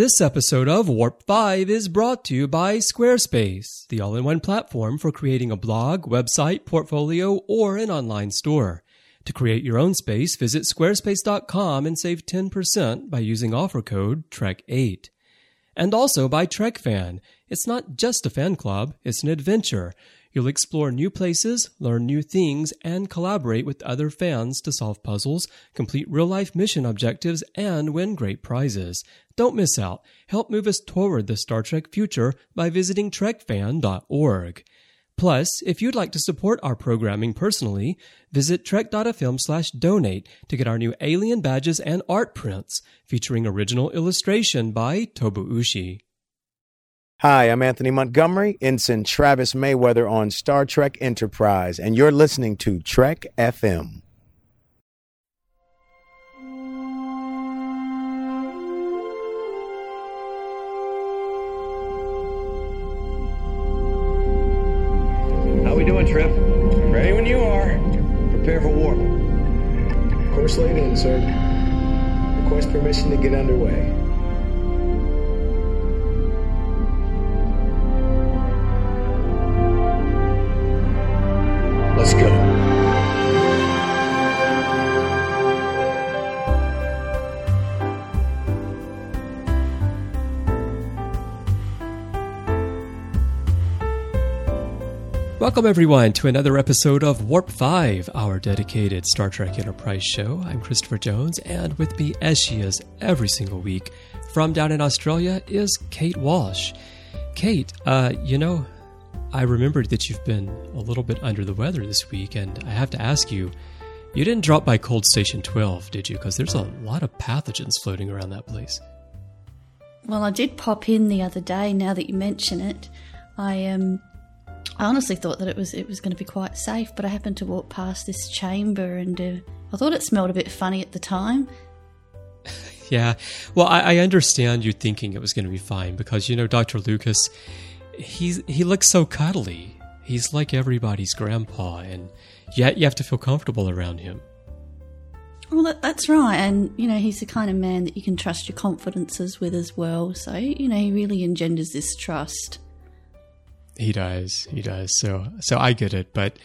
This episode of Warp 5 is brought to you by Squarespace, the all in one platform for creating a blog, website, portfolio, or an online store. To create your own space, visit squarespace.com and save 10% by using offer code TREK8. And also by TrekFan. It's not just a fan club, it's an adventure. You'll explore new places, learn new things, and collaborate with other fans to solve puzzles, complete real life mission objectives, and win great prizes. Don't miss out. Help move us toward the Star Trek future by visiting trekfan.org. Plus, if you'd like to support our programming personally, visit trek.fm slash donate to get our new alien badges and art prints featuring original illustration by Tobu Ushi. Hi, I'm Anthony Montgomery, Ensign Travis Mayweather on Star Trek Enterprise, and you're listening to Trek FM. How we doing, Trip? Ready when you are. Prepare for warp. Course laid in, sir. Request permission to get underway. Let's go. Welcome, everyone, to another episode of Warp 5, our dedicated Star Trek Enterprise show. I'm Christopher Jones, and with me, as she is every single week, from down in Australia, is Kate Walsh. Kate, uh, you know, I remembered that you've been a little bit under the weather this week, and I have to ask you, you didn't drop by Cold Station 12, did you? Because there's a lot of pathogens floating around that place. Well, I did pop in the other day. Now that you mention it, I um, I honestly thought that it was it was going to be quite safe, but I happened to walk past this chamber, and uh, I thought it smelled a bit funny at the time. Yeah, well, I, I understand you thinking it was going to be fine because you know Dr. Lucas, he's he looks so cuddly. He's like everybody's grandpa, and yet you have to feel comfortable around him. Well, that, that's right, and you know he's the kind of man that you can trust your confidences with as well. So you know he really engenders this trust. He does. He does. So so I get it, but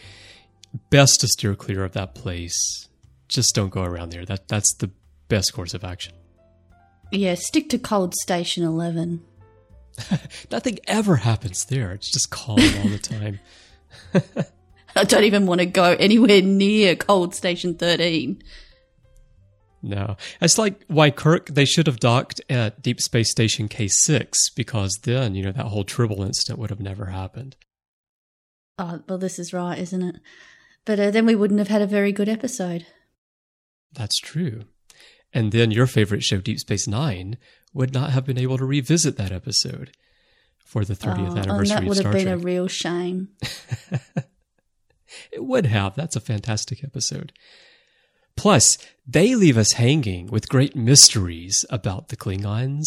best to steer clear of that place. Just don't go around there. That that's the best course of action. Yeah, stick to Cold Station Eleven. Nothing ever happens there. It's just calm all the time. I don't even want to go anywhere near Cold Station Thirteen. No. It's like why Kirk they should have docked at Deep Space Station K6 because then, you know, that whole Tribble incident would have never happened. Oh, well, this is right, isn't it? But uh, then we wouldn't have had a very good episode. That's true. And then your favorite show, Deep Space Nine, would not have been able to revisit that episode for the 30th Oh, and anniversary that would have been Trek. a real shame. it would have. That's a fantastic episode. Plus, they leave us hanging with great mysteries about the Klingons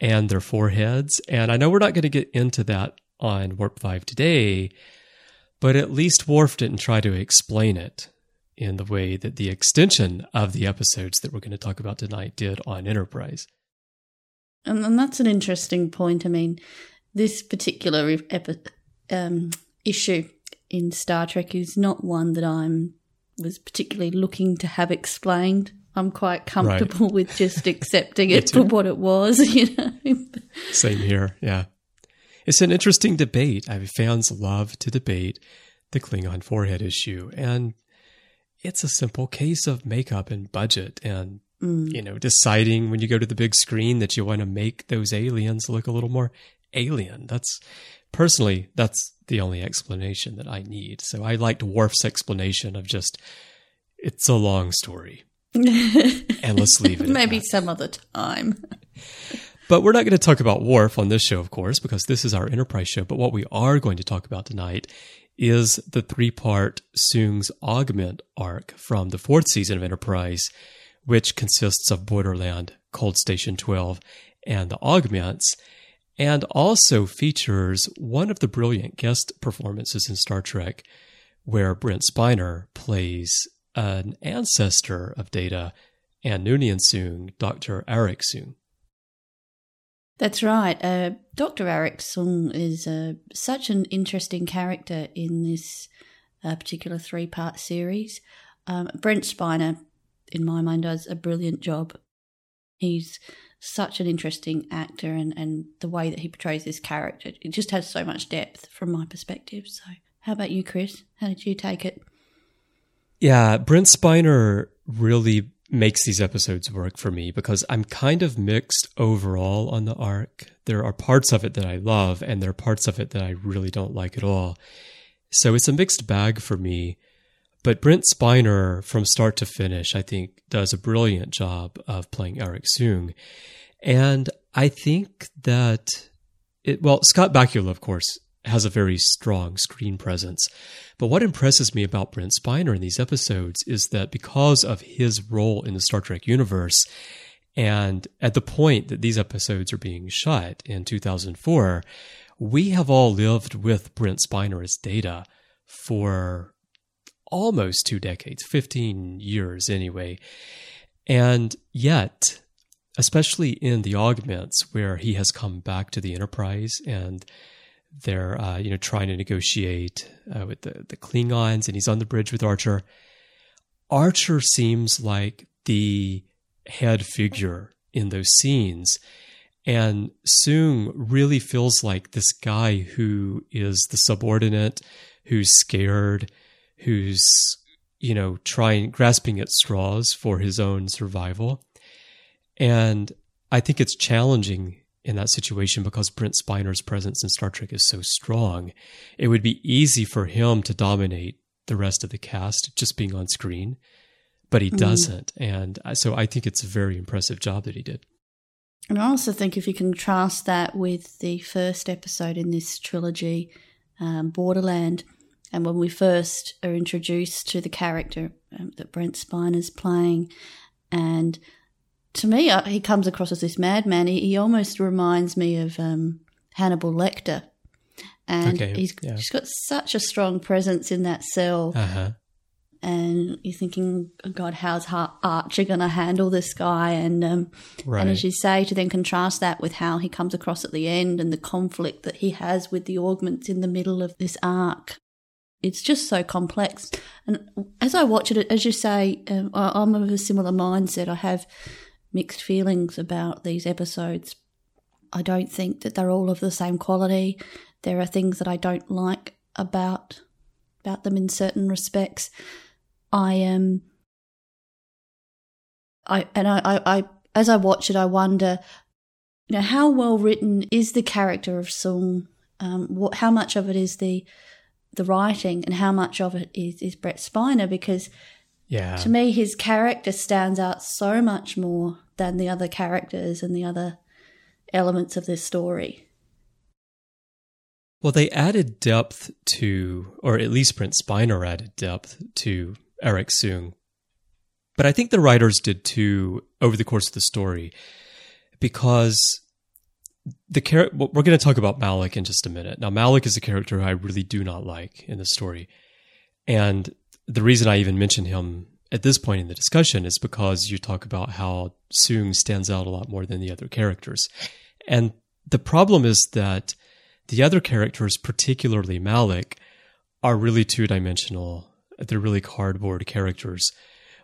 and their foreheads. And I know we're not going to get into that on Warp 5 today, but at least Worf didn't try to explain it in the way that the extension of the episodes that we're going to talk about tonight did on Enterprise. And, and that's an interesting point. I mean, this particular epi- um, issue in Star Trek is not one that I'm was particularly looking to have explained. I'm quite comfortable with just accepting it for what it was, you know. Same here. Yeah. It's an interesting debate. I mean, fans love to debate the Klingon forehead issue. And it's a simple case of makeup and budget and, mm. you know, deciding when you go to the big screen that you want to make those aliens look a little more alien. That's personally, that's the only explanation that I need. So I liked Worf's explanation of just, it's a long story. and let's leave it. at Maybe some other time. But we're not going to talk about Worf on this show, of course, because this is our Enterprise show. But what we are going to talk about tonight is the three part Soong's Augment arc from the fourth season of Enterprise, which consists of Borderland, Cold Station 12, and the Augments, and also features one of the brilliant guest performances in Star Trek, where Brent Spiner plays an ancestor of Data and Noonien Soong, Dr. Arik Soong. That's right. Uh, Dr. Arik Soong is uh, such an interesting character in this uh, particular three part series. Um, Brent Spiner, in my mind, does a brilliant job. He's such an interesting actor, and, and the way that he portrays this character, it just has so much depth from my perspective. So, how about you, Chris? How did you take it? Yeah, Brent Spiner really makes these episodes work for me because I'm kind of mixed overall on the arc. There are parts of it that I love, and there are parts of it that I really don't like at all. So it's a mixed bag for me. But Brent Spiner, from start to finish, I think does a brilliant job of playing Arik Soong. And I think that it, well, Scott Bakula, of course, has a very strong screen presence. But what impresses me about Brent Spiner in these episodes is that because of his role in the Star Trek universe, and at the point that these episodes are being shot in 2004, we have all lived with Brent Spiner as data for almost two decades, 15 years anyway. And yet, especially in the augments where he has come back to the Enterprise and they're uh, you know trying to negotiate uh, with the, the Klingons, and he's on the bridge with Archer. Archer seems like the head figure in those scenes, and Soong really feels like this guy who is the subordinate, who's scared, who's you know trying grasping at straws for his own survival, and I think it's challenging in that situation because Brent Spiner's presence in Star Trek is so strong. It would be easy for him to dominate the rest of the cast just being on screen, but he mm. doesn't. And so I think it's a very impressive job that he did. And I also think if you contrast that with the first episode in this trilogy, um, Borderland, and when we first are introduced to the character um, that Brent Spiner's playing, and to me, uh, he comes across as this madman. He, he almost reminds me of um, Hannibal Lecter. And okay, he's, yeah. he's got such a strong presence in that cell. Uh-huh. And you're thinking, oh God, how's Archer going to handle this guy? And um, right. and as you say, to then contrast that with how he comes across at the end and the conflict that he has with the augments in the middle of this arc, it's just so complex. And as I watch it, as you say, um, I'm of a similar mindset. I have mixed feelings about these episodes. I don't think that they're all of the same quality. There are things that I don't like about about them in certain respects. I am um, I and I, I, I as I watch it I wonder you know how well written is the character of Soong um, what how much of it is the the writing and how much of it is, is Brent Spiner because yeah. To me, his character stands out so much more than the other characters and the other elements of this story. Well, they added depth to, or at least Brent Spiner added depth to Arik Soong. But I think the writers did too over the course of the story because the character, we're going to talk about Malik in just a minute. Now, Malik is a character I really do not like in the story. And the reason I even mention him at this point in the discussion is because you talk about how Soong stands out a lot more than the other characters. And the problem is that the other characters, particularly Malik, are really two dimensional. They're really cardboard characters.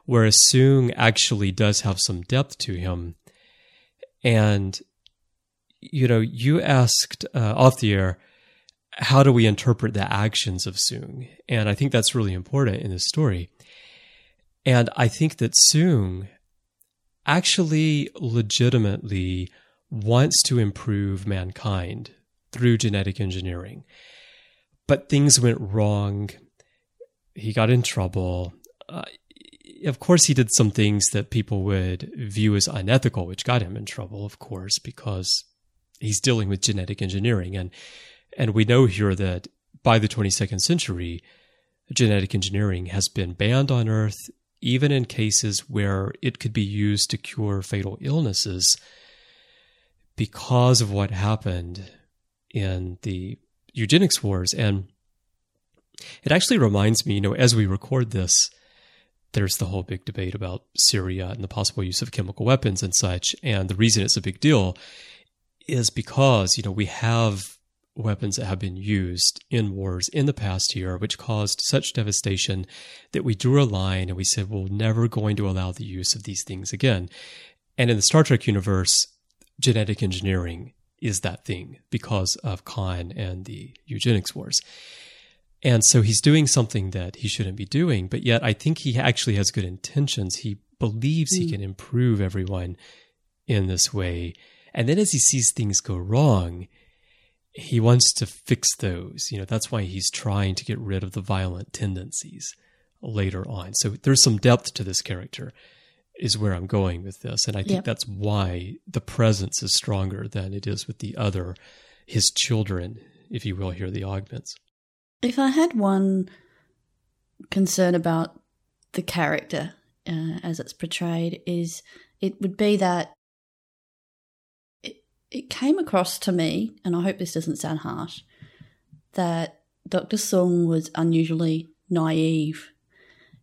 Whereas Soong actually does have some depth to him. And, you know, you asked uh, off the air, how do we interpret the actions of Soong? And I think that's really important in this story. And I think that Soong actually legitimately wants to improve mankind through genetic engineering. But things went wrong. He got in trouble. Uh, of course, he did some things that people would view as unethical, which got him in trouble, of course, because he's dealing with genetic engineering. And and we know here that by the 22nd century, genetic engineering has been banned on Earth, even in cases where it could be used to cure fatal illnesses because of what happened in the eugenics wars. And it actually reminds me, you know, as we record this, there's the whole big debate about Syria and the possible use of chemical weapons and such. And the reason it's a big deal is because, you know, we have weapons that have been used in wars in the past year, which caused such devastation that we drew a line and we said, we're never going to allow the use of these things again. And in the Star Trek universe, genetic engineering is that thing because of Khan and the eugenics wars. And so he's doing something that he shouldn't be doing, but yet I think he actually has good intentions. He believes mm. he hmm. can improve everyone in this way. And then as he sees things go wrong, he wants to fix those. You know, that's why he's trying to get rid of the violent tendencies later on. So there's some depth to this character, is where I'm going with this. And I think yep. that's why the presence is stronger than it is with the other, his children, if you will, here, the augments. If I had one concern about the character uh, as it's portrayed, is it would be that it came across to me, and I hope this doesn't sound harsh, that Dr. Soong was unusually naive.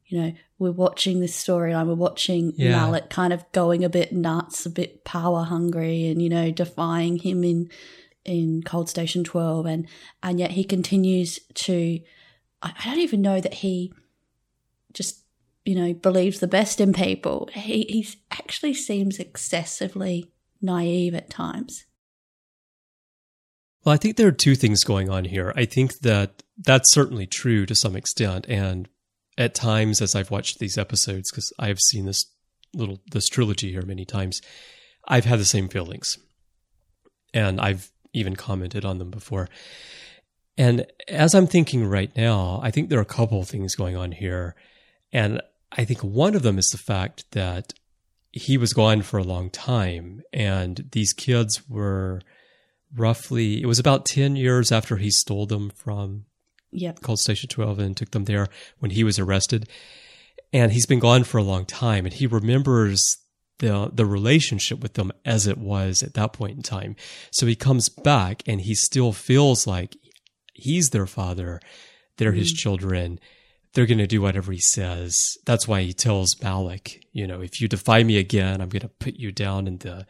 You know, we're watching this storyline, we're watching yeah. Malik kind of going a bit nuts, a bit power hungry, and you know, defying him in in Cold Station Twelve, and and yet he continues to. I, I don't even know that he just you know believes the best in people. He he actually seems excessively naive at times. Well, I think there are two things going on here. I think that that's certainly true to some extent. And at times, as I've watched these episodes, because I've seen this little, this trilogy here many times, I've had the same feelings. And I've even commented on them before. And as I'm thinking right now, I think there are a couple of things going on here. And I think one of them is the fact that he was gone for a long time and these kids were roughly it was about 10 years after he stole them from yep. Cold Station 12 and took them there when he was arrested and he's been gone for a long time and he remembers the the relationship with them as it was at that point in time so he comes back and he still feels like he's their father they're mm-hmm. his children they're going to do whatever he says. That's why he tells Malik, you know, if you defy me again, I'm going to put you down in the,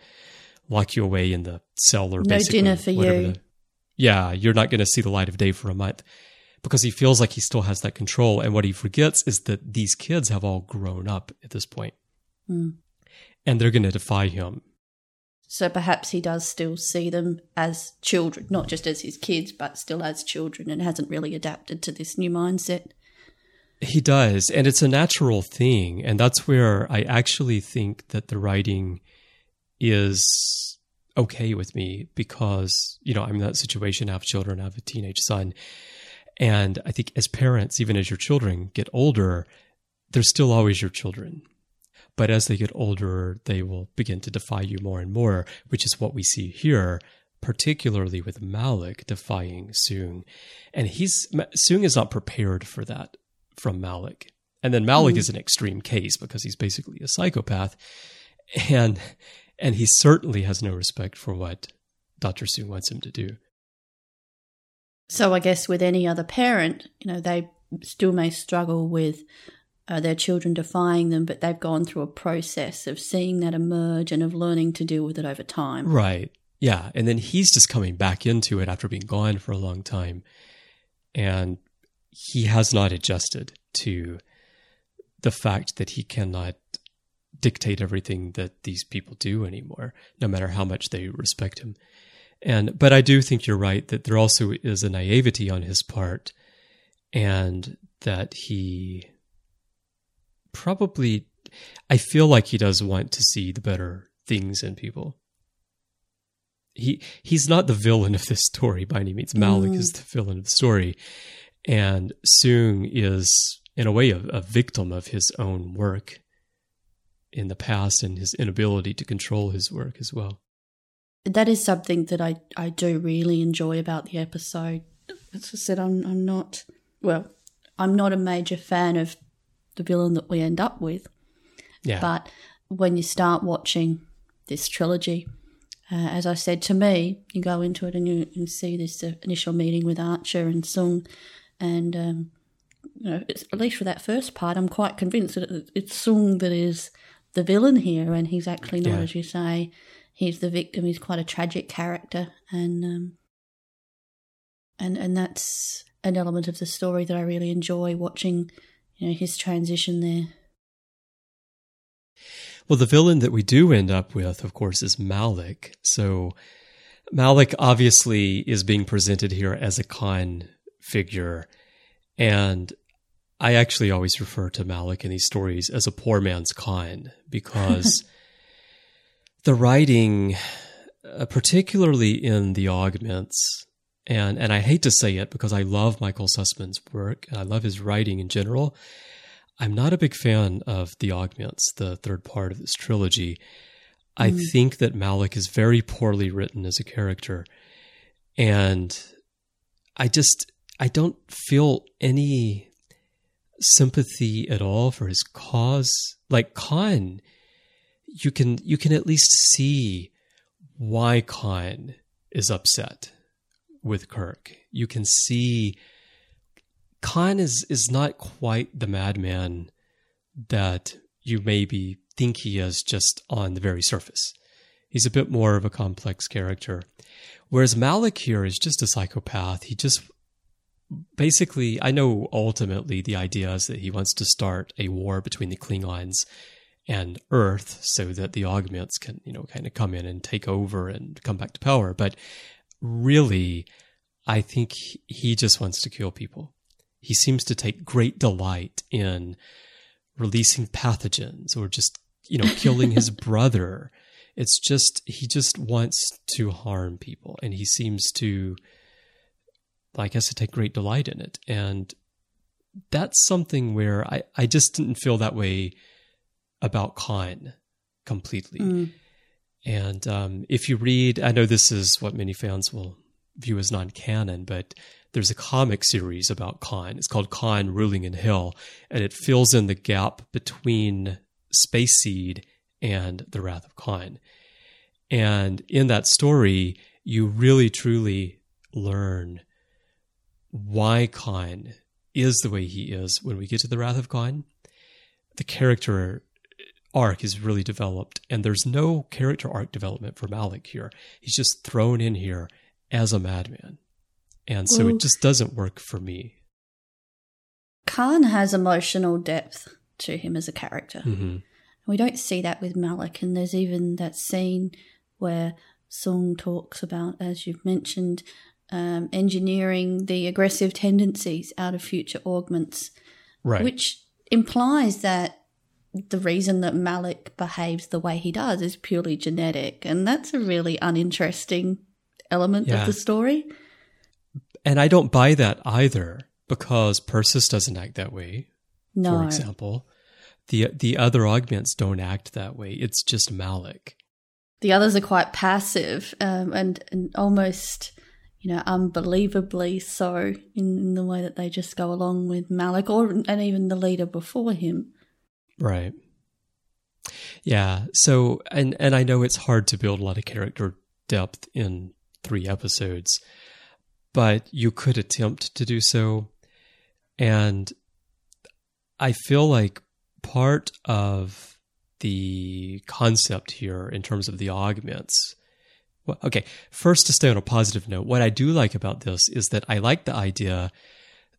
lock you away in the cellar. no dinner for you. The, yeah, you're not going to see the light of day for a month because he feels like he still has that control. And what he forgets is that these kids have all grown up at this point. Mm. and they're going to defy him. So perhaps he does still see them as children, not just as his kids, but still as children and hasn't really adapted to this new mindset. He does, and it's a natural thing, and that's where I actually think that the writing is okay with me because you know I'm in that situation. I have children, I have a teenage son, and I think as parents, even as your children get older, they're still always your children. But as they get older, they will begin to defy you more and more, which is what we see here particularly with Malik defying Soong. And he's Soong is not prepared for that from Malik. And then Malik mm. is an extreme case because he's basically a psychopath. And and he certainly has no respect for what Dr. Soong wants him to do. So I guess with any other parent, you know, they still may struggle with uh, their children defying them, but they've gone through a process of seeing that emerge and of learning to deal with it over time. Right. Yeah. And then he's just coming back into it after being gone for a long time. And he has not adjusted to the fact that he cannot dictate everything that these people do anymore, no matter how much they respect him. And but I do think you're right that there also is a naivety on his part, and that he probably I feel like he does want to see the better things in people. He he's not the villain of this story by any means. Malik mm. is the villain of the story. And Soong is, in a way, a, a victim of his own work in the past and his inability to control his work as well. That is something that I, I do really enjoy about the episode. As I said, I'm, I'm not, well, I'm not a major fan of the villain that we end up with. Yeah. But when you start watching this trilogy, uh, as I said to me, you go into it and you, you see this uh, initial meeting with Archer and Soong, and um, you know, at least for that first part, I'm quite convinced that it's Soong that is the villain here, and he's actually not, yeah. as you say, he's the victim. He's quite a tragic character, and um, and and that's an element of the story that I really enjoy watching. You know, his transition there. Well, the villain that we do end up with, of course, is Malik. So Malik obviously is being presented here as a Khan figure, and I actually always refer to Malik in these stories as a poor man's Khan because the writing, uh, particularly in the augments, and and I hate to say it because I love Michael Sussman's work and I love his writing in general. I'm not a big fan of the augments, the third part of this trilogy. I mm. think that Malik is very poorly written as a character, and I just I don't feel any sympathy at all for his cause. Like Khan, you can you can at least see why Khan is upset with Kirk. You can see Khan is is not quite the madman that you maybe think he is just on the very surface. He's a bit more of a complex character. Whereas Malik here is just a psychopath. He just basically, I know ultimately the idea is that he wants to start a war between the Klingons and Earth so that the augments can, you know, kind of come in and take over and come back to power. But really, I think he just wants to kill people. He seems to take great delight in releasing pathogens or just, you know, killing his brother. It's just, he just wants to harm people and he seems to, I guess, to take great delight in it. And that's something where I, I just didn't feel that way about Khan completely. Mm. And um, if you read, I know this is what many fans will view as non canon, but there's a comic series about Khan. It's called Khan Ruling in Hell, and it fills in the gap between Space Seed and The Wrath of Khan. And in that story, you really truly learn why Khan is the way he is when we get to The Wrath of Khan. The character arc is really developed, and there's no character arc development for Malik here. He's just thrown in here as a madman. And so well, it just doesn't work for me. Khan has emotional depth to him as a character. Mm-hmm. We don't see that with Malik. And there's even that scene where Soong talks about, as you've mentioned, um, engineering the aggressive tendencies out of future augments. Right. Which implies that the reason that Malik behaves the way he does is purely genetic. And that's a really uninteresting element yeah. of the story. And I don't buy that either because Persis doesn't act that way. No. For example, the the other augments don't act that way. It's just Malik. The others are quite passive um, and and almost you know unbelievably so in, in the way that they just go along with Malik or and even the leader before him. Right. Yeah. So and and I know it's hard to build a lot of character depth in three episodes but you could attempt to do so. And I feel like part of the concept here in terms of the augments. Well, okay, first to stay on a positive note, what I do like about this is that I like the idea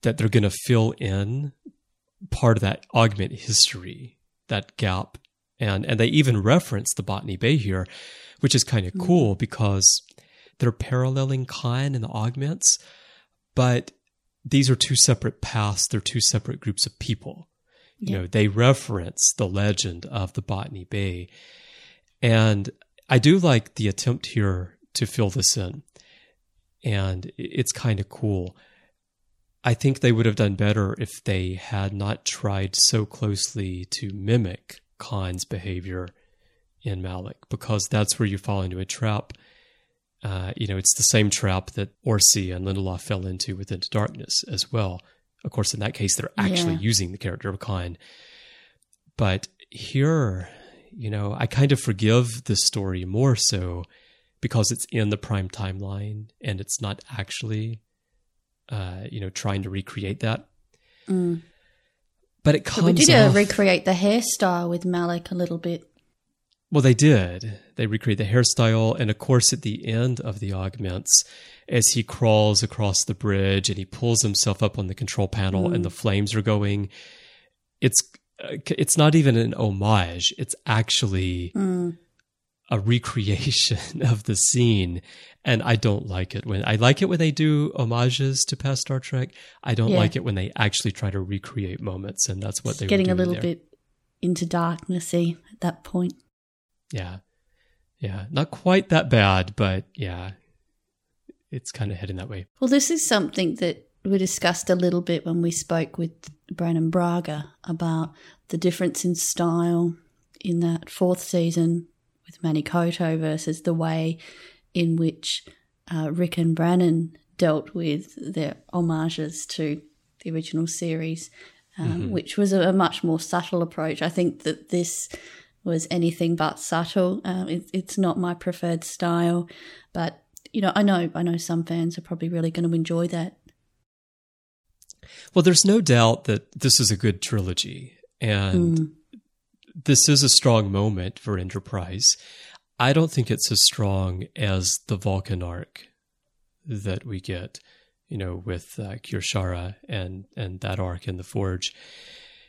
that they're going to fill in part of that augment history, that gap. And, and they even reference the Botany Bay here, which is kind of mm-hmm. cool because they're paralleling Khan and the augments, but these are two separate paths. They're two separate groups of people. You know, they reference the legend of the Botany Bay. And I do like the attempt here to fill this in. And it's kind of cool. I think they would have done better if they had not tried so closely to mimic Khan's behavior in Malik, because that's where you fall into a trap uh, you know, it's the same trap that Orci and Lindelof fell into with Into Darkness as well. Of course, in that case, they're actually yeah. using the character of Khan. But here, you know, I kind of forgive this story more so because it's in the prime timeline and it's not actually, uh, you know, trying to recreate that. Mm. But it comes. But we did off, recreate the hairstyle with Malik a little bit. Well, they did. They recreate the hairstyle. And of course, at the end of the augments, as he crawls across the bridge and he pulls himself up on the control panel mm. and the flames are going, it's, uh, it's not even an homage. It's actually mm. a recreation of the scene. And I don't like it when I like it when they do homages to past Star Trek. I don't yeah. like it when they actually try to recreate moments. And that's what it's they getting a little there. bit into darknessy at that point. Yeah. Yeah. Not quite that bad, but yeah, it's kind of heading that way. Well, this is something that we discussed a little bit when we spoke with Brannon Braga about the difference in style in that fourth season with Manny Coto versus the way in which uh, Rick and Brannon dealt with their homages to the original series, um, mm-hmm. which was a, a, much more subtle approach. I think that this was anything but subtle. Um, it, it's not my preferred style, but you know, I know, I know some fans are probably really going to enjoy that. Well, there's no doubt that this is a good trilogy, and mm. this is a strong moment for Enterprise. I don't think it's as strong as the Vulcan arc that we get, you know, with uh, Kir'Shara and and that arc in the Forge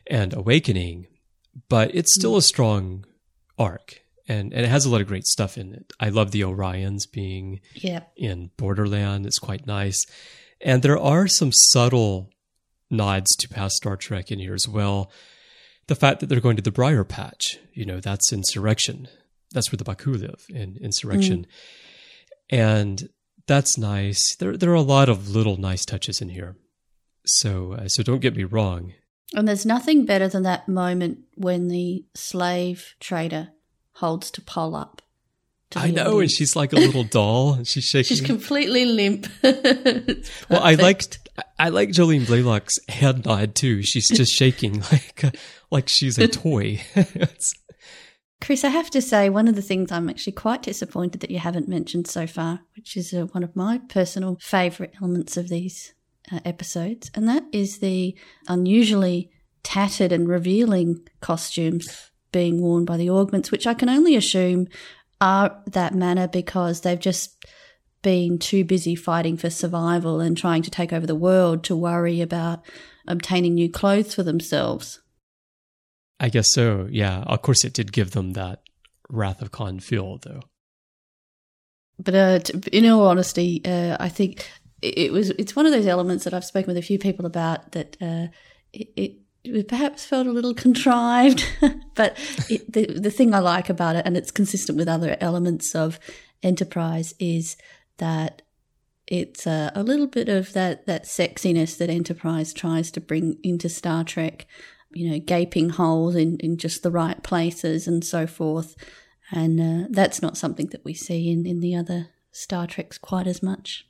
and Awakening but it's still a strong arc and, and it has a lot of great stuff in it. I love the Orions being in Borderland. It's quite nice. And there are some subtle nods to past Star Trek in here as well. The fact that they're going to the Briar Patch, you know, that's insurrection. That's where the Baku live in insurrection. Mm. And that's nice. There, there are a lot of little nice touches in here. So, uh, so don't get me wrong. And there's nothing better than that moment when the slave trader holds T'Pol up. I know, and she's like a little doll, she's shaking. She's completely limp. well, I liked I like Jolene Blalock's head nod too. She's just shaking like like she's a toy. Chris, I have to say, one of the things I'm actually quite disappointed that you haven't mentioned so far, which is uh, one of my personal favourite elements of these uh, episodes, and that is the unusually tattered and revealing costumes being worn by the augments, which I can only assume are that manner because they've just been too busy fighting for survival and trying to take over the world to worry about obtaining new clothes for themselves. I guess so, yeah. Of course, it did give them that Wrath of Khan feel, though. But uh, in all honesty, uh, I think it was it's one of those elements that I've spoken with a few people about that uh, it, it, perhaps felt a little contrived, but it, the the thing I like about it, and it's consistent with other elements of Enterprise, is that it's a, a little bit of that that sexiness that Enterprise tries to bring into Star Trek. You know, gaping holes in, in just the right places and so forth. And uh, that's not something that we see in, in the other Star Treks quite as much.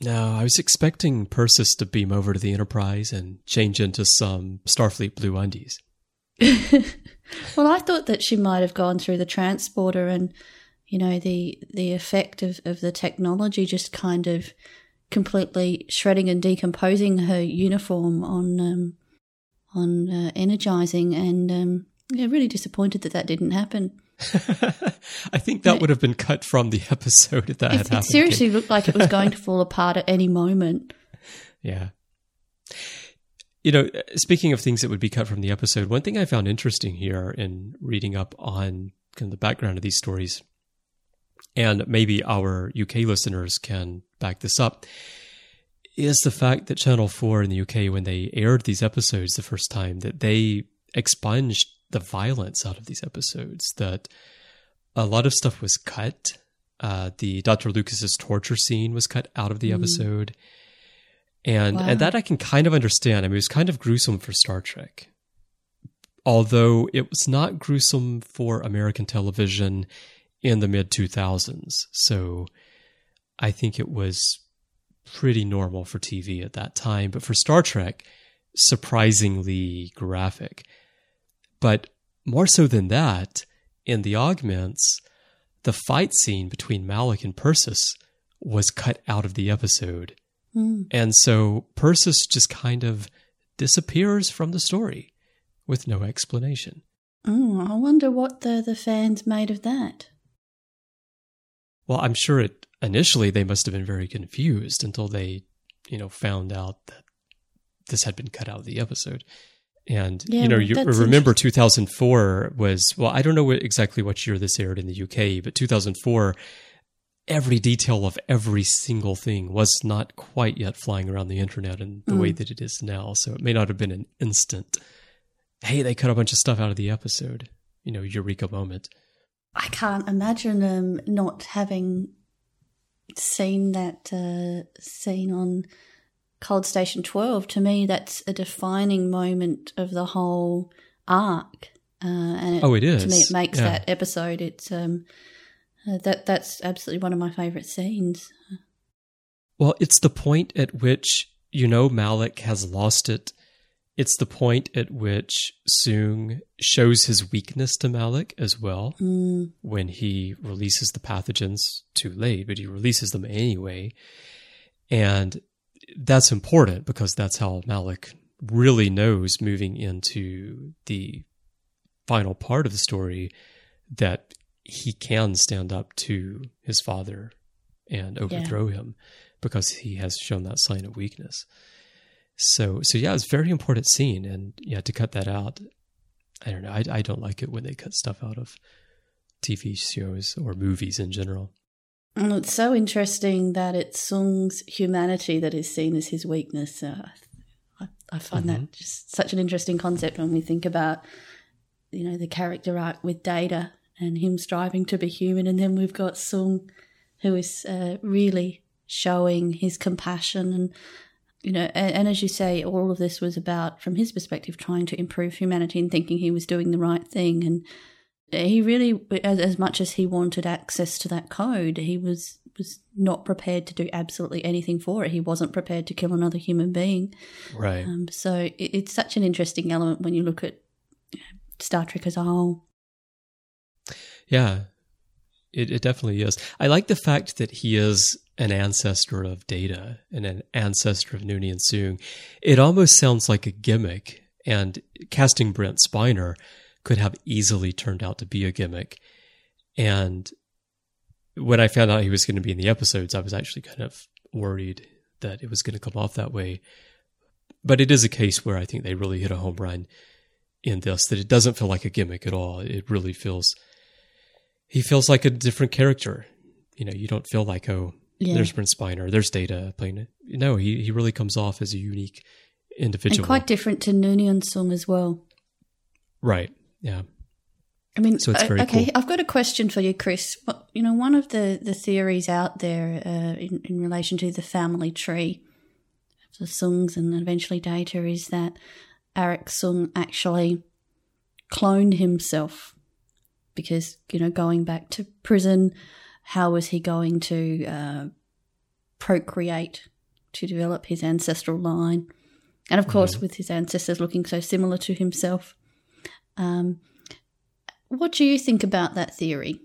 No, I was expecting Persis to beam over to the Enterprise and change into some Starfleet blue undies. well, I thought that she might have gone through the transporter and, you know, the the effect of, of the technology just kind of completely shredding and decomposing her uniform on um, on uh, energizing, and um, yeah, really disappointed that that didn't happen. I think that would have been cut from the episode if that had happened. It seriously looked like it was going to fall apart at any moment. Yeah. You know, speaking of things that would be cut from the episode, one thing I found interesting here in reading up on kind of the background of these stories, and maybe our UK listeners can back this up, is the fact that Channel 4 in the UK, when they aired these episodes the first time, that they expunged the violence out of these episodes. That a lot of stuff was cut. Uh, the Dr. Lucas's torture scene was cut out of the mm. episode, and wow. and that I can kind of understand. I mean, it was kind of gruesome for Star Trek, although it was not gruesome for American television in the mid two thousands. So, I think it was pretty normal for TV at that time, but for Star Trek, surprisingly graphic. But more so than that, in the augments, the fight scene between Malik and Persis was cut out of the episode. Mm. And so Persis just kind of disappears from the story with no explanation. Oh, I wonder what the, the fans made of that. Well, I'm sure it initially they must have been very confused until they, you know, found out that this had been cut out of the episode. And Yeah, you know, you remember 2004 was well, I don't know what, exactly what year this aired in the UK, but 2004 every detail of every single thing was not quite yet flying around the internet in the Mm. way that it is now. So it may not have been an instant, hey, they cut a bunch of stuff out of the episode, you know, eureka moment. I can't imagine them not having seen that uh, scene on Cold Station 12. To me, that's a defining moment of the whole arc. Uh, and it, Oh, it To me, it makes Yeah. that episode. It's um, uh, that that's absolutely one of my favourite scenes. Well, it's the point at which you know Malik has lost it. It's the point at which Soong shows his weakness to Malik as well Mm, when he releases the pathogens too late, but he releases them anyway. And that's important because that's how Malik really knows moving into the final part of the story that he can stand up to his father and overthrow him because he has shown that sign of weakness. So, so yeah, it's a very important scene, and yeah, to cut that out, I don't know. I, I don't like it when they cut stuff out of TV shows or movies in general. It's so interesting that it's Soong's humanity that is seen as his weakness. Uh, I, I find that just such an interesting concept when we think about, you know, the character arc with Data and him striving to be human, and then we've got Sung, who is uh, really showing his compassion and you know and, and as you say all of this was about from his perspective trying to improve humanity and thinking he was doing the right thing. And he really as, as much as he wanted access to that code he was was not prepared to do absolutely anything for it he wasn't prepared to kill another human being Right. um, so it, it's such an interesting element when you look at star trek as a whole Yeah, it, it definitely is. I like the fact that he is an ancestor of Data and an ancestor of Noonien Soong. It almost sounds like a gimmick, and casting Brent Spiner could have easily turned out to be a gimmick. And when I found out he was going to be in the episodes, I was actually kind of worried that it was going to come off that way. But it is a case where I think they really hit a home run in this, that it doesn't feel like a gimmick at all. It really feels he feels like a different character. You know, you don't feel like, oh, Yeah. there's Brent Spiner, there's Data playing it. No, he, he really comes off as a unique individual. and quite different to Noonien Soong as well right. Yeah. I mean, So it's very okay. cool. I've got a question for you, Chris. You know, one of the, the theories out there uh, in, in relation to the family tree, the Soongs and eventually Data, is that Arik Soong actually cloned himself because you know, going back to prison, how was he going to uh, procreate to develop his ancestral line? And of course, with his ancestors looking so similar to himself. Um, what do you think about that theory?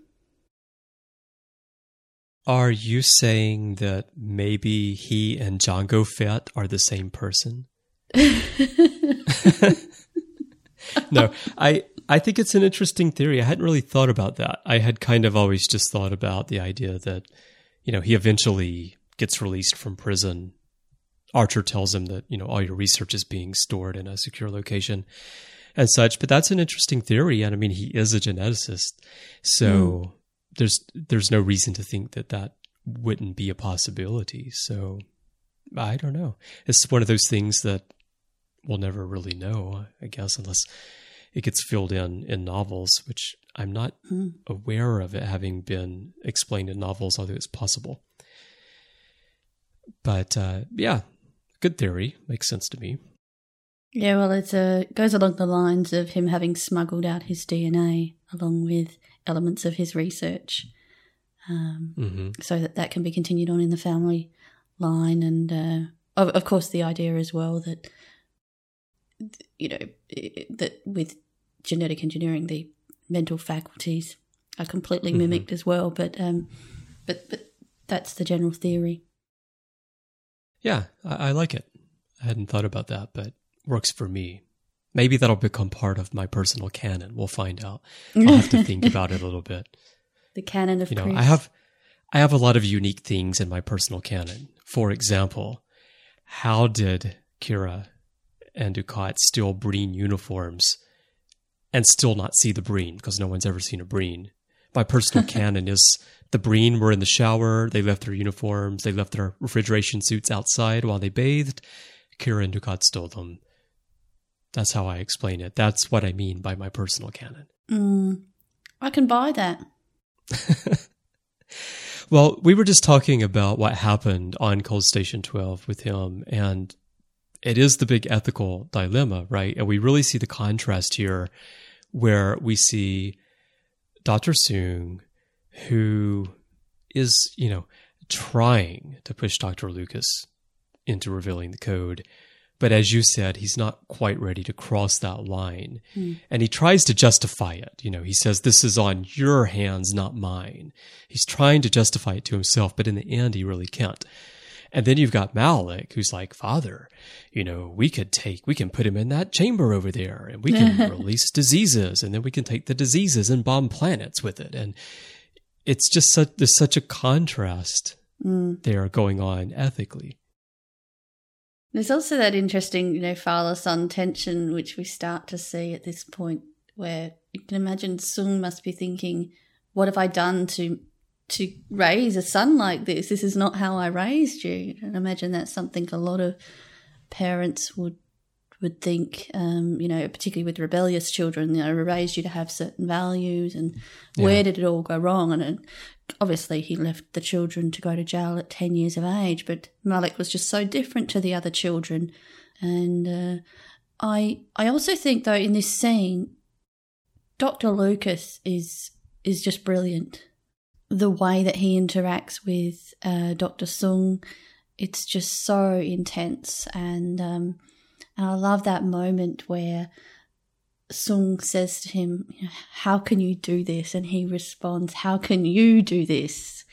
Are you saying that maybe he and Jango Fett are the same person? no, I I think it's an interesting theory. I hadn't really thought about that. I had kind of always just thought about the idea that you know he eventually gets released from prison. Archer tells him that you know all your research is being stored in a secure location and such. But that's an interesting theory, and I mean he is a geneticist, so there's there's no reason to think that that wouldn't be a possibility. So I don't know. It's one of those things that we'll never really know, I guess, unless it gets filled in in novels, which I'm not aware of it having been explained in novels, although it's possible. But uh, yeah, good theory. Makes sense to me. Yeah, well, it uh, goes along the lines of him having smuggled out his DNA along with elements of his research, um, hmm so that that can be continued on in the family line. And uh, of, of course, the idea as well that you know that with genetic engineering, the mental faculties are completely Mhm. mimicked as well. But um, but but that's the general theory. Yeah, I, I like it. I hadn't thought about that, but works for me. Maybe that'll become part of my personal canon. We'll find out. I'll have to think about it a little bit. The canon of You know, Chris. I have I have a lot of unique things in my personal canon. For example, how did Kira and Dukat steal Breen uniforms and still not see the Breen because no one's ever seen a Breen? My personal canon is the Breen were in the shower, they left their uniforms, they left their refrigeration suits outside while they bathed. Kira and Dukat stole them. That's how I explain it. That's what I mean by my personal canon. Mm, I can buy that. Well, we were just talking about what happened on Cold Station 12 with him, and it is the big ethical dilemma, right? And we really see the contrast here where we see Dr. Soong, who is, you know, trying to push Dr. Lucas into revealing the code. But as you said, he's not quite ready to cross that line. Hmm. And he tries to justify it. You know, he says, This is on your hands, not mine. He's trying to justify it to himself, but in the end, he really can't. And then you've got Malik, who's like, Father, you know, we could take, we can put him in that chamber over there and we can release diseases and then we can take the diseases and bomb planets with it. And it's just such, there's such a contrast hmm. there going on ethically. There's also that interesting, you know, father son tension, which we start to see at this point, where you can imagine Soong must be thinking, "What have I done to to raise a son like this? This is not how I raised you." And imagine that's something a lot of parents would would think, um, you know, particularly with rebellious children, you know, raised you to have certain values, and where did it all go wrong? And it, obviously, he left the children to go to jail at ten years of age, but Malik was just so different to the other children, and uh, I I also think though in this scene, Doctor Lucas is is just brilliant. The way that he interacts with uh, Doctor Soong, it's just so intense, and um, and I love that moment where Soong says to him, "How can you do this?" And he responds, "How can you do this?"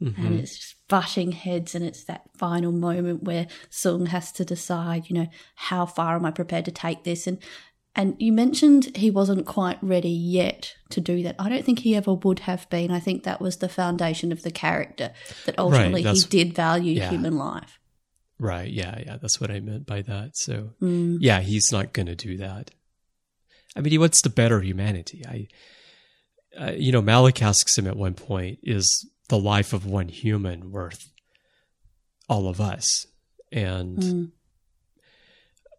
And mm-hmm. it's just butting heads, and it's that final moment where Soong has to decide, you know, how far am I prepared to take this? And and you mentioned he wasn't quite ready yet to do that. I don't think he ever would have been. I think that was the foundation of the character that ultimately he did value yeah. human life. Right. Yeah. Yeah. That's what I meant by that. So, Mm. yeah, he's not going to do that. I mean, he wants to better humanity. I, uh, you know, Malik asks him at one point, is the life of one human worth all of us? And Mm.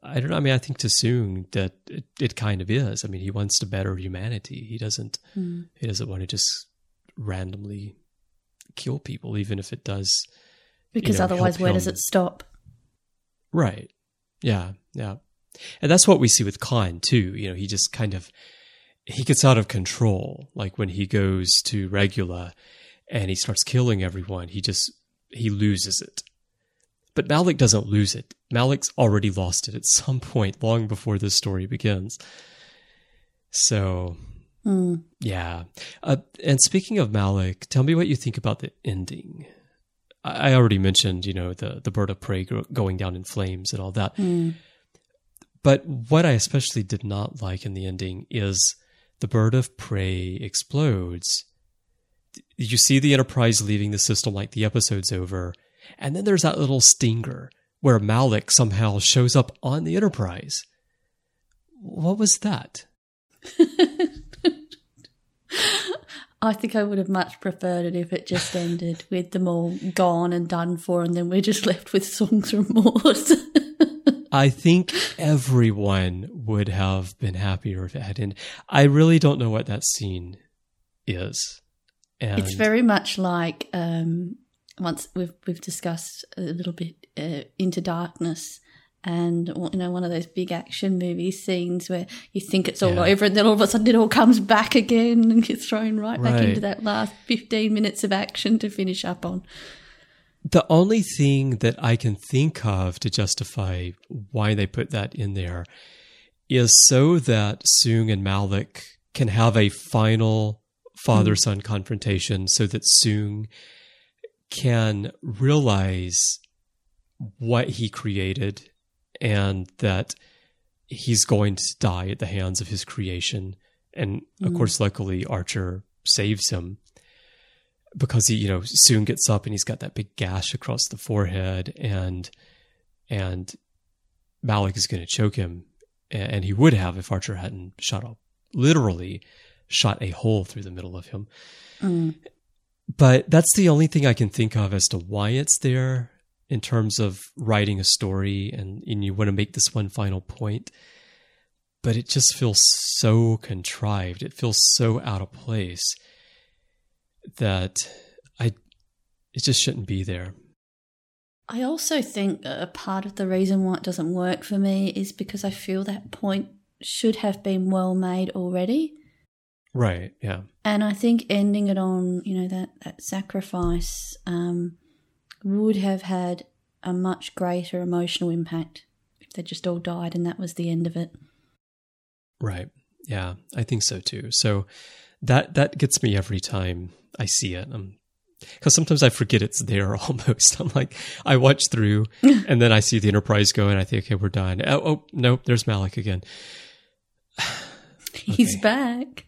I don't know. I mean, I think to Soong that it, it kind of is. I mean, he wants to better humanity. He doesn't, Mm. he doesn't want to just randomly kill people, even if it does. Because know, otherwise, where does it stop? Right. Yeah. Yeah. And that's what we see with Khan too. You know, he just kind of he gets out of control. Like when he goes to Regula and he starts killing everyone, he just he loses it. But Malik doesn't lose it. Malik's already lost it at some point long before this story begins. So Mm. yeah. Uh, and speaking of Malik, tell me what you think about the ending. I already mentioned, you know, the, the bird of prey going down in flames and all that. Mm. But what I especially did not like in the ending is the bird of prey explodes. You see the Enterprise leaving the system like the episode's over. And then there's that little stinger where Malik somehow shows up on the Enterprise. What was that? I think I would have much preferred it if it just ended with them all gone and done for, and then we're just left with Soong's remorse. I think everyone would have been happier if it had ended. I really don't know what that scene is. And it's very much like um, once we've we've discussed a little bit uh, into darkness. And you know, one of those big action movie scenes where you think it's all Yeah. over, and then all of a sudden it all comes back again, and gets thrown right, back into that last fifteen minutes of action to finish up on. The only thing that I can think of to justify why they put that in there is so that Soong and Malik can have a final father mm. son confrontation so that Soong can realize what he created and that he's going to die at the hands of his creation. And of course, mm. luckily, Archer saves him because he, you know, Soong gets up and he's got that big gash across the forehead, and and Malik is going to choke him, and he would have if Archer hadn't shot a literally shot a hole through the middle of him. Mm. But that's the only thing I can think of as to why it's there in terms of writing a story and, and you want to make this one final point. But it just feels so contrived. It feels so out of place that I it just shouldn't be there. I also think a part of the reason why it doesn't work for me is because I feel that point should have been well made already. Right. Yeah. And I think ending it on, you know, that, that sacrifice um, would have had a much greater emotional impact if they just all died and that was the end of it. Right. Yeah, I think so too. So that that gets me every time I see it. Um, because sometimes I forget it's there almost. I'm like, I watch through and then I see the Enterprise go and I think, okay, we're done. Oh, oh nope, there's Malik again. He's back.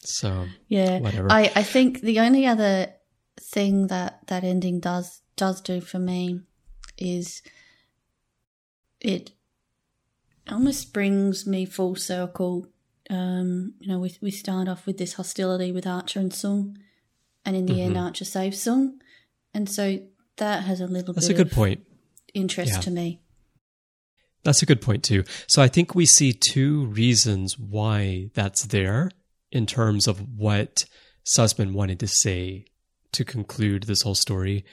So Yeah. Whatever. I, I think the only other thing that that ending does does do for me is it almost brings me full circle. Um, you know, we we start off with this hostility with Archer and Soong, and in the end, Archer saves Soong, and so that has a little that's bit a good of point. interest Yeah. to me. That's a good point too. So I think we see two reasons why that's there in terms of what Sussman wanted to say to conclude this whole story.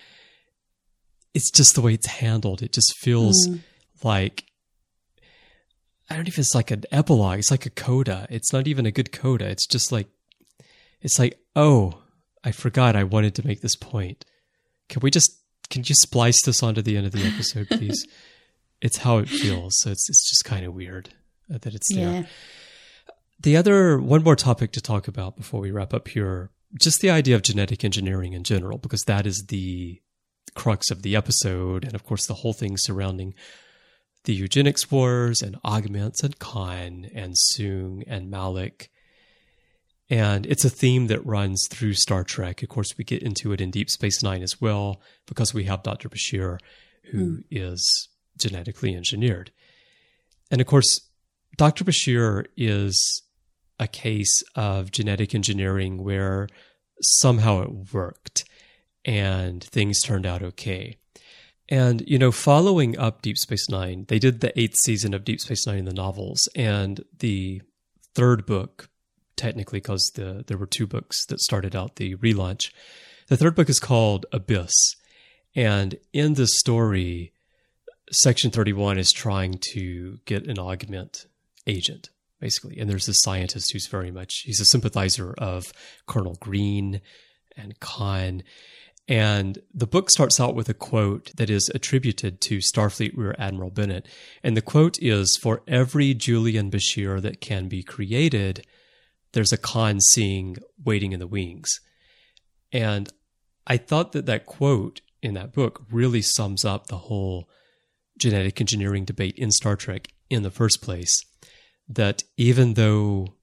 It's just the way it's handled. It just feels mm. like I don't know if it's like an epilogue. It's like a coda. It's not even a good coda. It's just like it's like, oh, I forgot I wanted to make this point. Can we just can you splice this onto the end of the episode, please? it's how it feels. So it's it's just kind of weird that it's there. Yeah. The other one more topic to talk about before we wrap up here, just the idea of genetic engineering in general, because that is the crux of the episode, and of course the whole thing surrounding the eugenics wars and augments and Khan and Soong and Malik. And it's a theme that runs through Star Trek. Of course, we get into it in Deep Space Nine as well, because we have Dr. Bashir, who hmm. is genetically engineered. And of course, Dr. Bashir is a case of genetic engineering where somehow it worked and things turned out okay. And, you know, following up Deep Space Nine, they did the eighth season of Deep Space Nine in the novels, and the third book, technically, because the, there were two books that started out the relaunch. The third book is called Abyss. And in the story, Section 31 is trying to get an augment agent, basically. And there's this scientist who's very much, he's a sympathizer of Colonel Green and Khan. And the book starts out with a quote that is attributed to Starfleet Rear Admiral Bennett. And the quote is For every Julian Bashir that can be created, there's a Khan Singh waiting in the wings. And I thought that that quote in that book really sums up the whole genetic engineering debate in Star Trek in the first place. That even though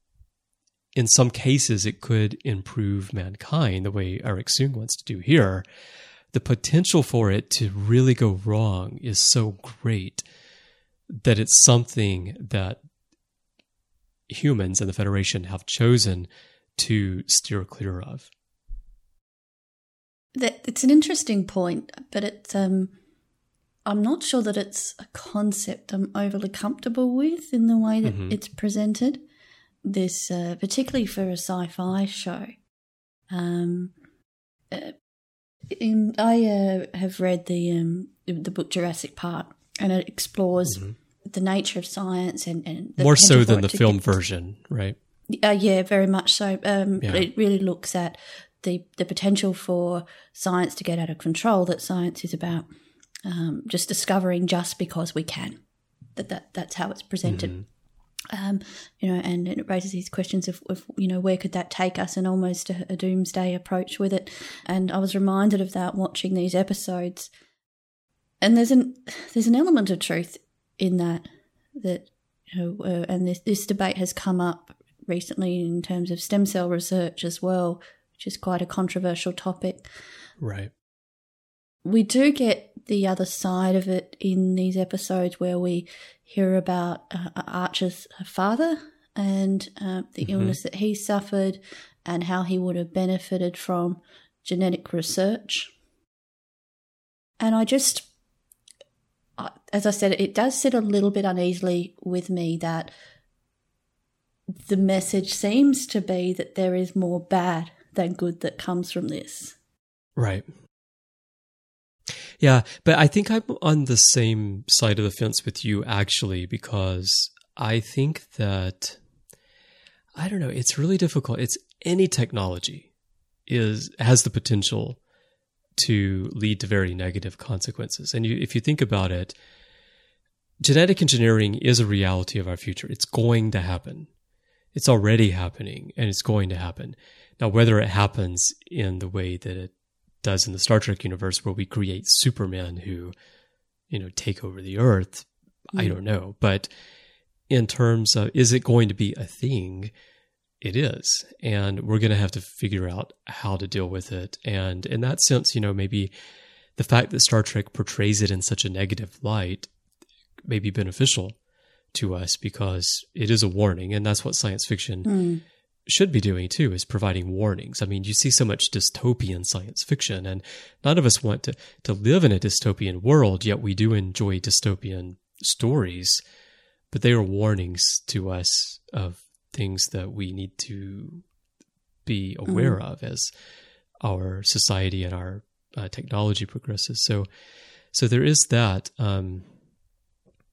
in some cases it could improve mankind the way Arik Soong wants to do here, the potential for it to really go wrong is so great that it's something that humans and the Federation have chosen to steer clear of. That it's an interesting point, but it's um I'm not sure that it's a concept I'm overly comfortable with in the way that Mhm. it's presented. This, uh, particularly for a sci-fi show. Um, uh, in, I uh, have read the um, the book Jurassic Park, and it explores the nature of science and, and More so than the film get- version, right? uh, yeah, very much so. Um, Yeah. It really looks at the the potential for science to get out of control. That science is about um, just discovering just because we can. That that that's how it's presented. Um, you know, and it raises these questions of, of you know where could that take us, and almost a, a doomsday approach with it. And I was reminded of that watching these episodes. And there's an there's an element of truth in that that you know, uh, and this, this debate has come up recently in terms of stem cell research as well, which is quite a controversial topic. Right. We do get the other side of it in these episodes where we hear about uh, Archer's father and uh, the Mm-hmm. illness that he suffered and how he would have benefited from genetic research. And I just, I- as I said, it does sit a little bit uneasily with me that the message seems to be that there is more bad than good that comes from this. Right. Yeah, but I think I'm on the same side of the fence with you actually because I think that I don't know, it's really difficult. It's any technology is has the potential to lead to very negative consequences. And you, if you think about it, genetic engineering is a reality of our future. It's going to happen. It's already happening and it's going to happen. Now, whether it happens in the way that it does in the Star Trek universe, where we create Supermen who, you know, take over the Earth, I mm. don't know. But in terms of is it going to be a thing? It is. And we're going to have to figure out how to deal with it. And in that sense, you know, maybe the fact that Star Trek portrays it in such a negative light may be beneficial to us because it is a warning. And that's what science fiction mm. Should be doing too is providing warnings. I mean, you see so much dystopian science fiction and none of us want to, to live in a dystopian world, yet we do enjoy dystopian stories, but they are warnings to us of things that we need to be aware of as our society and our uh, technology progresses. So, so there is that. Um,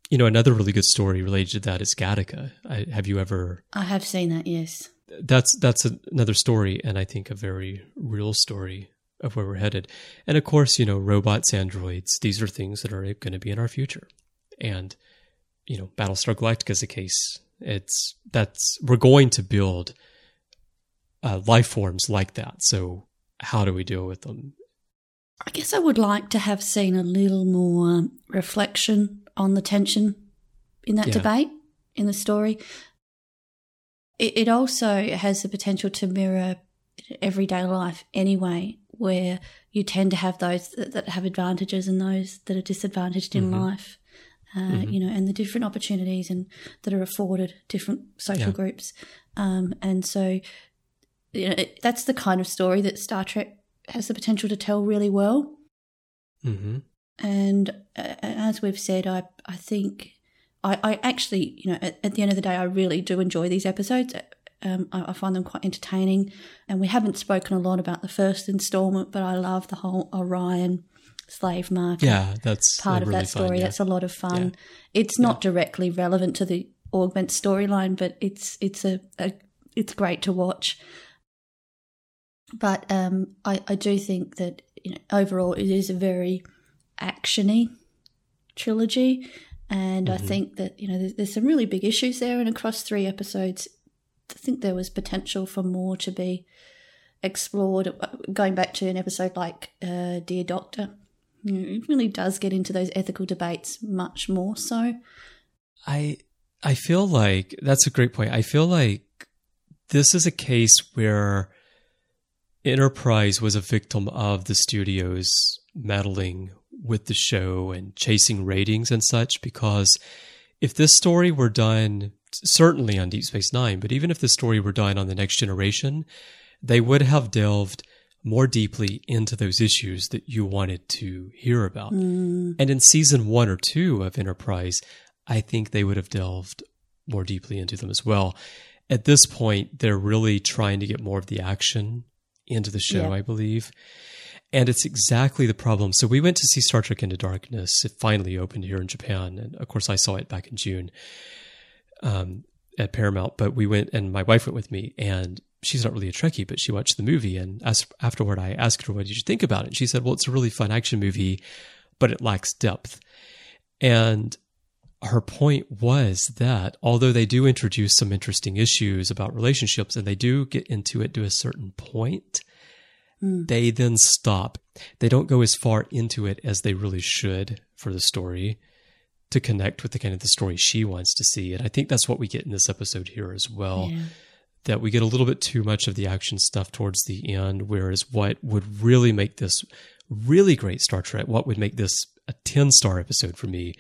you know, another really good story related to that is Gattaca. I, have you ever I have seen that, yes. That's that's another story and i think a very real story of where we're headed. And of course you know robots androids these are things that are going to be in our future. And you know battlestar galactica is a case. It's that's we're going to build uh, life forms like that. So how do we deal with them? I guess I would like to have seen a little more reflection on the tension in that Yeah. debate in the story. It, it also has the potential to mirror everyday life anyway, where you tend to have those that, that have advantages and those that are disadvantaged in life. Uh, You know, and the different opportunities and that are afforded different social Yeah. groups, um, and so you know it, that's the kind of story that Star Trek has the potential to tell really well. mm-hmm. And uh, as we've said, I I think I, I actually you know at, at the end of the day I really do enjoy these episodes. Um, I, I find them quite entertaining, and we haven't spoken a lot about the first installment, but I love the whole Orion slave market yeah that's part uh, of really that story. fun, yeah. That's a lot of fun. Yeah. It's not directly relevant to the Augment storyline, but it's it's a, a it's great to watch. But um, I I do think that you know overall it is a very actiony trilogy, and Mm-hmm. I think that you know there's, there's some really big issues there, and across three episodes, I think there was potential for more to be explored. Going back to an episode like uh, Dear Doctor, you know, it really does get into those ethical debates much more so. I I feel like that's a great point. I feel like this is a case where Enterprise was a victim of the studios meddling with the show and chasing ratings and such because if this story were done certainly on Deep Space 9, but even if the story were done on the next generation, they would have delved more deeply into those issues that you wanted to hear about. Mm. And in season one or two of Enterprise, I think they would have delved more deeply into them as well. At this point, they're really trying to get more of the action into the show, Yeah. I believe. And it's exactly the problem. So we went to see Star Trek Into Darkness. It finally opened here in Japan. And of course, I saw it back in June um, at Paramount. But we went, and my wife went with me, and she's not really a Trekkie, but she watched the movie. And as, afterward, I asked her, What did you think about it? And she said, Well, it's a really fun action movie, but it lacks depth. And her point was that although they do introduce some interesting issues about relationships and they do get into it to a certain point, Mm. they then stop. They don't go as far into it as they really should for the story. to connect with the kind of the story she wants to see. And I think that's what we get in this episode here as well. Yeah. That we get a little bit too much of the action stuff towards the end, whereas what would really make this really great Star Trek, what would make this a 10 star episode for me,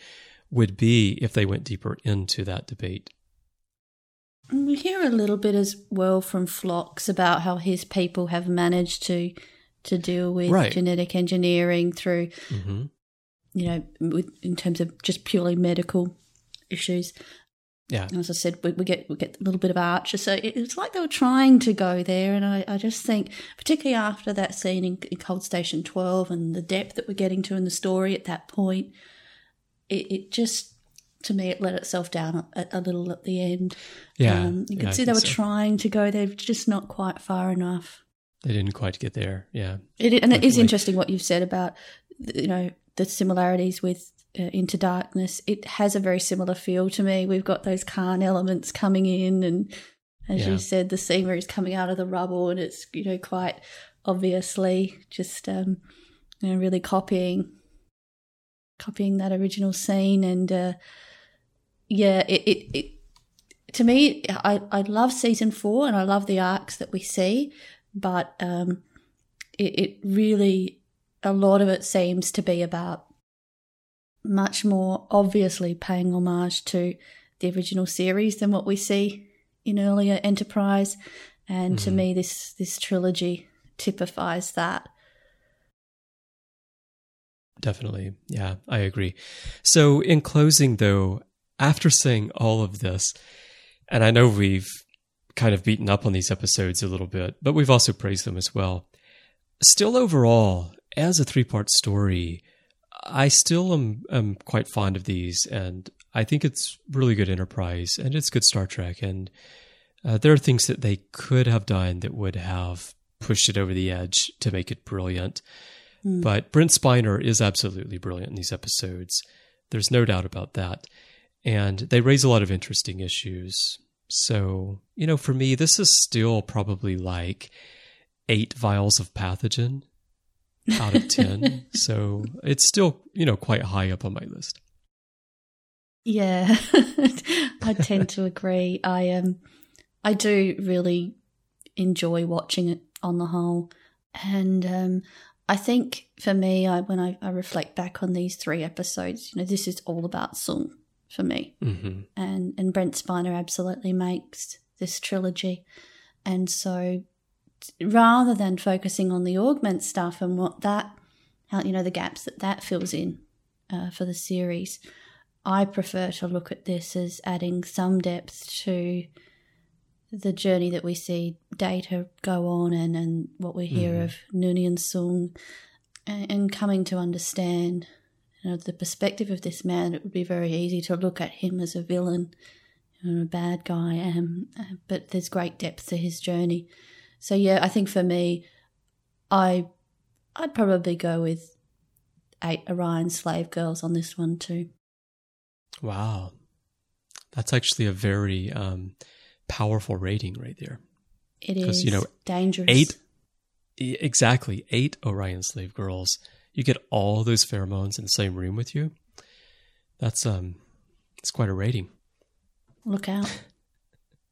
would be if they went deeper into that debate. We hear a little bit as well from Phlox about how his people have managed to to deal with Right. genetic engineering through, hmm you know, with, in terms of just purely medical issues. Yeah. And as I said, we, we get we get a little bit of Archer, so it, it's like they were trying to go there, and I, I just think, particularly after that scene in, in Cold Station Twelve and the depth that we're getting to in the story at that point, it, it just to me it let itself down a, a little at the end. Yeah. um, you Yeah, could I see they were so. trying to go there, just not quite far enough. They didn't quite get there. Yeah. It, and it is interesting what you've said about you know the similarities with uh, Into Darkness. It has a very similar feel to me. We've got those Khan elements coming in, and as Yeah. you said, the scene where he's coming out of the rubble, and it's you know quite obviously just um, you know really copying copying that original scene, and uh, yeah, it, it it to me, I I love season four, and I love the arcs that we see, but um, it, it really a lot of it seems to be about much more obviously paying homage to the original series than what we see in earlier Enterprise, and to Mhm. me, this this trilogy typifies that. Definitely. Yeah, I agree. So, in closing, though, after saying all of this, and I know we've kind of beaten up on these episodes a little bit, but we've also praised them as well. Still, overall, as a three part story, I still am, am quite fond of these, and I think it's really good Enterprise and it's good Star Trek. And uh, there are things that they could have done that would have pushed it over the edge to make it brilliant. But Brent Spiner is absolutely brilliant in these episodes. There's no doubt about that. And they raise a lot of interesting issues. So, you know, for me, this is still probably like eight vials of pathogen out of 10. so it's still, you know, quite high up on my list. Yeah, I tend to agree. I um, I do really enjoy watching it on the whole, and um, I think for me, I when I, I reflect back on these three episodes, you know, this is all about Soong for me, hmm and and Brent Spiner absolutely makes this trilogy, and so rather than focusing on the augment stuff and what that, how you know the gaps that that fills in uh, for the series, I prefer to look at this as adding some depth to the journey that we see Data go on and, and what we hear Mhm. of Noonien Soong and, and coming to understand you know, the perspective of this man. It would be very easy to look at him as a villain, you know, a bad guy, um, uh, but there's great depth to his journey. So yeah, I think for me, I I'd probably go with eight Orion slave girls on this one too. Wow. That's actually a very um, powerful rating right there. It is you know, dangerous. Eight, exactly, eight Orion slave girls. You get all those pheromones in the same room with you. That's um, it's quite a rating. Look out.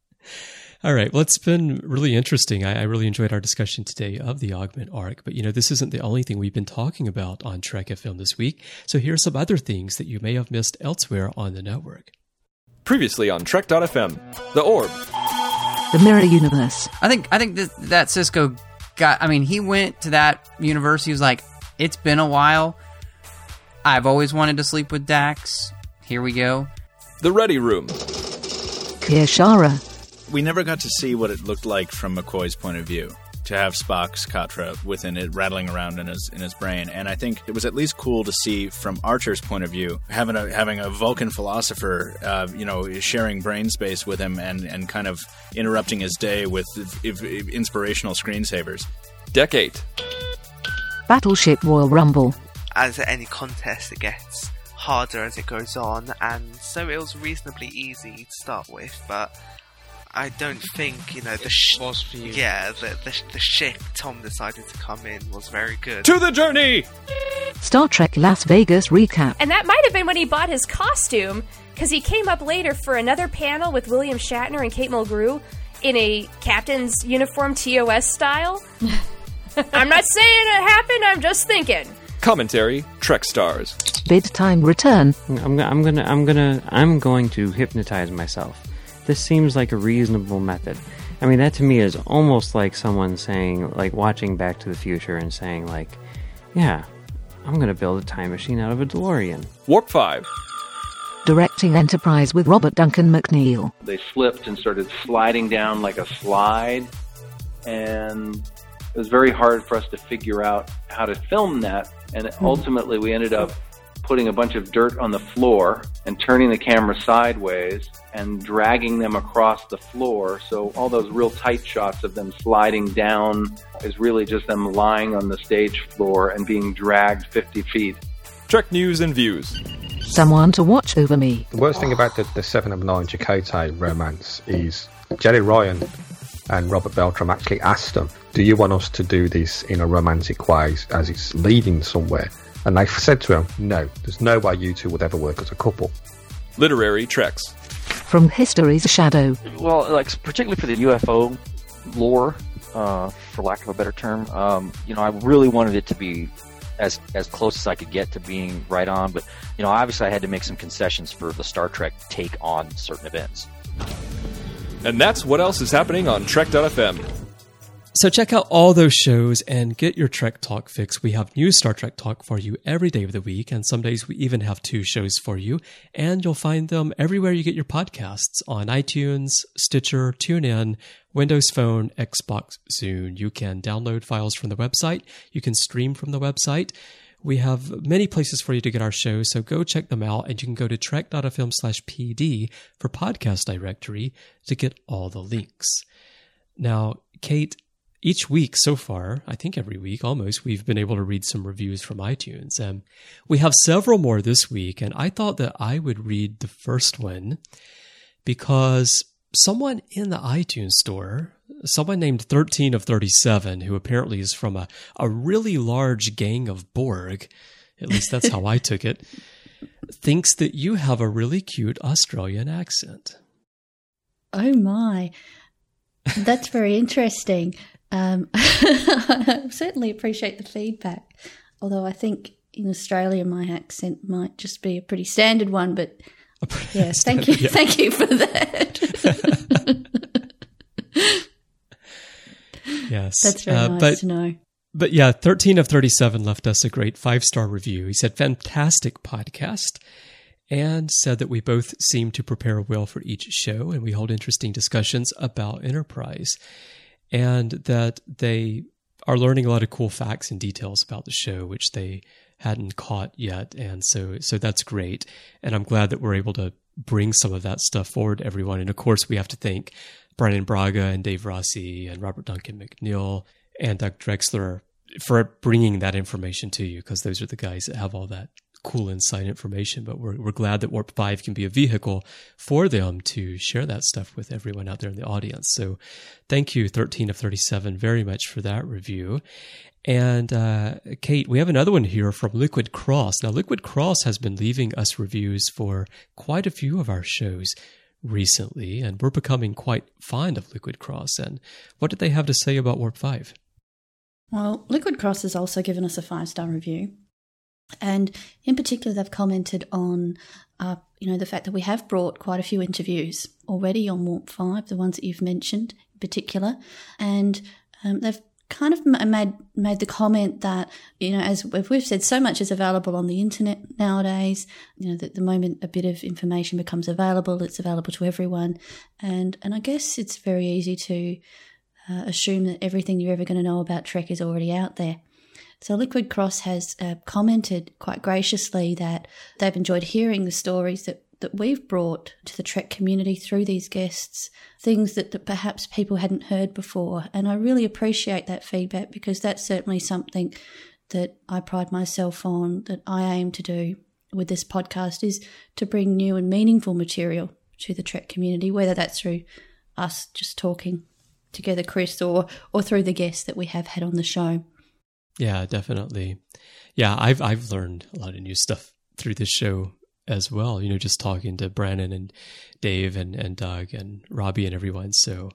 All right. Well, it's been really interesting. I, I really enjoyed our discussion today of the Augment arc. But, you know, this isn't the only thing we've been talking about on Trek FM this week. So here are some other things that you may have missed elsewhere on the network. Previously on Trek.fm, The Orb. The Mirror Universe. I think I think that that Sisko got. I mean, he went to that universe. He was like, "It's been a while. I've always wanted to sleep with Dax. Here we go." The Ready Room. Kir'Shara. We never got to see what it looked like from McCoy's point of view. To have Spock's Katra within it rattling around in his in his brain, and I think it was at least cool to see from Archer's point of view, having a having a Vulcan philosopher, uh, you know, sharing brain space with him and and kind of interrupting his day with if, if inspirational screensavers. Deck 8. Battleship Royal Rumble. as at any contest, it gets harder as it goes on, and so it was reasonably easy to start with. But I don't think you know the sh- was for you. yeah the, the the ship Tom decided to come in was very good. To the journey! Star Trek Las Vegas recap. And that might have been when he bought his costume, because he came up later for another panel with William Shatner and Kate Mulgrew in a captain's uniform TOS style. I'm not saying it happened, I'm just thinking. Commentary Trek Stars. Bid time return. I'm, I'm gonna, I'm gonna, I'm going to hypnotize myself. This seems like a reasonable method. I mean, that to me is almost like someone saying, like watching Back to the Future and saying, like, yeah, I'm gonna build a time machine out of a DeLorean. Warp 5. Directing Enterprise with Robert Duncan McNeil. They slipped and started sliding down like a slide, and it was very hard for us to figure out how to film that. And hmm. ultimately, we ended up putting a bunch of dirt on the floor and turning the camera sideways and dragging them across the floor. So all those real tight shots of them sliding down is really just them lying on the stage floor and being dragged 50 feet. Trek News and Views. Someone to watch over me. The worst thing about the, the Seven of Nine Chakotay romance is Jeri Ryan and Robert Beltran actually asked them, Do you want us to do this in a romantic way as it's leading somewhere? And they said to him, No, there's no way you two would ever work as a couple. Literary Treks. From history's shadow. Well, like particularly for the UFO lore, uh, for lack of a better term, um, you know, I really wanted it to be as as close as I could get to being right on. But you know, obviously, I had to make some concessions for the Star Trek take on certain events. And that's what else is happening on Trek.fm. So check out all those shows and get your Trek Talk fix. We have new Star Trek Talk for you every day of the week, and some days we even have two shows for you. And you'll find them everywhere you get your podcasts on iTunes, Stitcher, TuneIn, Windows Phone, Xbox, Zune. You can download files from the website. You can stream from the website. We have many places for you to get our shows, so go check them out, and you can go to trek.fm slash pd for podcast directory to get all the links. Now, Kate, each week so far, I think every week almost, we've been able to read some reviews from iTunes. And we have several more this week, and I thought that I would read the first one because someone in the iTunes store, someone named 13 of 37, who apparently is from a, a really large gang of Borg, at least that's how I took it, thinks that you have a really cute Australian accent. Oh my. That's very interesting. Um, I certainly appreciate the feedback. Although I think in Australia my accent might just be a pretty standard one, but yeah, thank you, yeah. thank you for that. Yes. That's very Uh, nice but- to know. But yeah, 13 of 37 left us a great five star review. He said, fantastic podcast, and said that we both seem to prepare well for each show and we hold interesting discussions about Enterprise, and that they are learning a lot of cool facts and details about the show, which they hadn't caught yet. And so, so that's great. And I'm glad that we're able to bring some of that stuff forward to everyone. And of course, we have to thank Brannon Braga and Dave Rossi and Robert Duncan McNeil and Doug Drexler for bringing that information to you because those are the guys that have all that cool inside information. But we're, we're glad that Warp 5 can be a vehicle for them to share that stuff with everyone out there in the audience. So thank you, 13 of 37, very much for that review. And uh, Kate, we have another one here from Liquid Cross. Now, Liquid Cross has been leaving us reviews for quite a few of our shows recently, and we're becoming quite fond of Liquid Cross. And what did they have to say about Warp 5? Well, Liquid Cross has also given us a five star review, and in particular, they've commented on, uh, you know, the fact that we have brought quite a few interviews already on Warp Five, the ones that you've mentioned in particular, and um, they've kind of made made the comment that you know, as we've said, so much is available on the internet nowadays. You know, that the moment a bit of information becomes available, it's available to everyone, and and I guess it's very easy to uh, assume that everything you're ever going to know about Trek is already out there. So Liquid Cross has uh, commented quite graciously that they've enjoyed hearing the stories that, that we've brought to the Trek community through these guests, things that, that perhaps people hadn't heard before. And I really appreciate that feedback because that's certainly something that I pride myself on, that I aim to do with this podcast is to bring new and meaningful material to the Trek community, whether that's through us just talking together, Chris, or or through the guests that we have had on the show. Yeah, definitely. Yeah, I've I've learned a lot of new stuff through this show as well. You know, just talking to Brannon and Dave and, and Doug and Robbie and everyone. So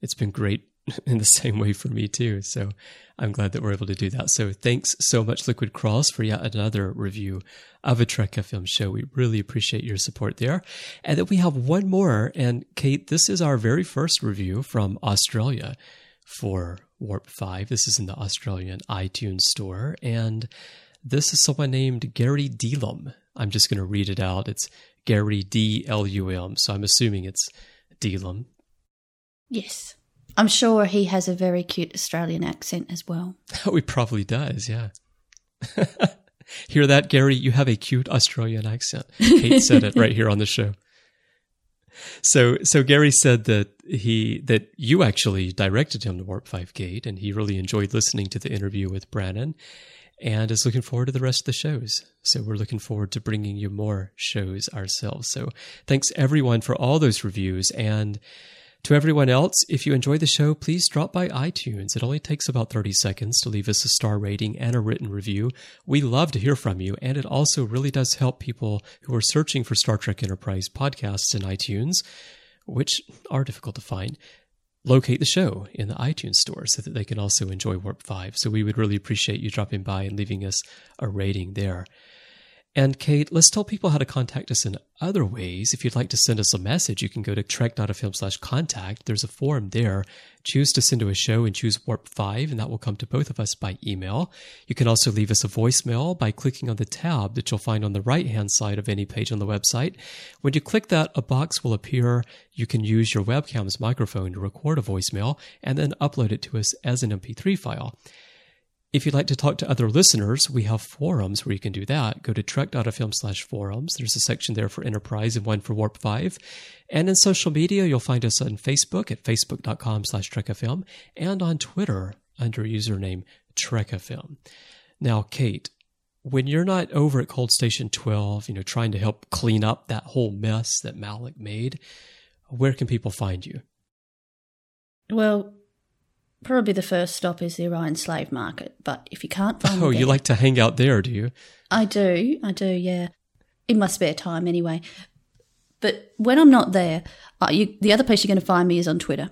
it's been great in the same way for me too. So I'm glad that we're able to do that. So thanks so much, Liquid Cross, for yet another review of a Trek FM show. We really appreciate your support there. And then we have one more. And Kate, this is our very first review from Australia for Warp 5. This is in the Australian iTunes store. And this is someone named Gary Dealum. I'm just going to read it out. It's Gary D L U M. So I'm assuming it's Dealum. Yes. I'm sure he has a very cute Australian accent as well. Oh, he probably does, yeah. Hear that, Gary? You have a cute Australian accent. Kate said it right here on the show. So, so Gary said that he that you actually directed him to Warp Five Gate, and he really enjoyed listening to the interview with Brannon, and is looking forward to the rest of the shows. So we're looking forward to bringing you more shows ourselves. So thanks everyone for all those reviews and to everyone else, if you enjoy the show, please drop by iTunes. It only takes about 30 seconds to leave us a star rating and a written review. We love to hear from you, and it also really does help people who are searching for Star Trek Enterprise podcasts in iTunes, which are difficult to find, locate the show in the iTunes store so that they can also enjoy Warp 5. So we would really appreciate you dropping by and leaving us a rating there. And Kate, let's tell people how to contact us in other ways. If you'd like to send us a message, you can go to trek.fm slash contact. There's a form there. Choose to send to a show and choose Warp 5, and that will come to both of us by email. You can also leave us a voicemail by clicking on the tab that you'll find on the right hand side of any page on the website. When you click that, a box will appear. You can use your webcam's microphone to record a voicemail and then upload it to us as an MP3 file. If you'd like to talk to other listeners, we have forums where you can do that. Go to trek.fm slash forums. There's a section there for Enterprise and one for Warp 5. And in social media, you'll find us on Facebook at facebook.com slash trekfm and on Twitter under username trekfm. Now, Kate, when you're not over at Cold Station 12, you know, trying to help clean up that whole mess that Malik made, where can people find you? Well, probably the first stop is the Orion slave market. But if you can't find Oh, you like to hang out there, do you? I do, I do, yeah. In my spare time, anyway. But when I'm not there, uh, you, the other place you're going to find me is on Twitter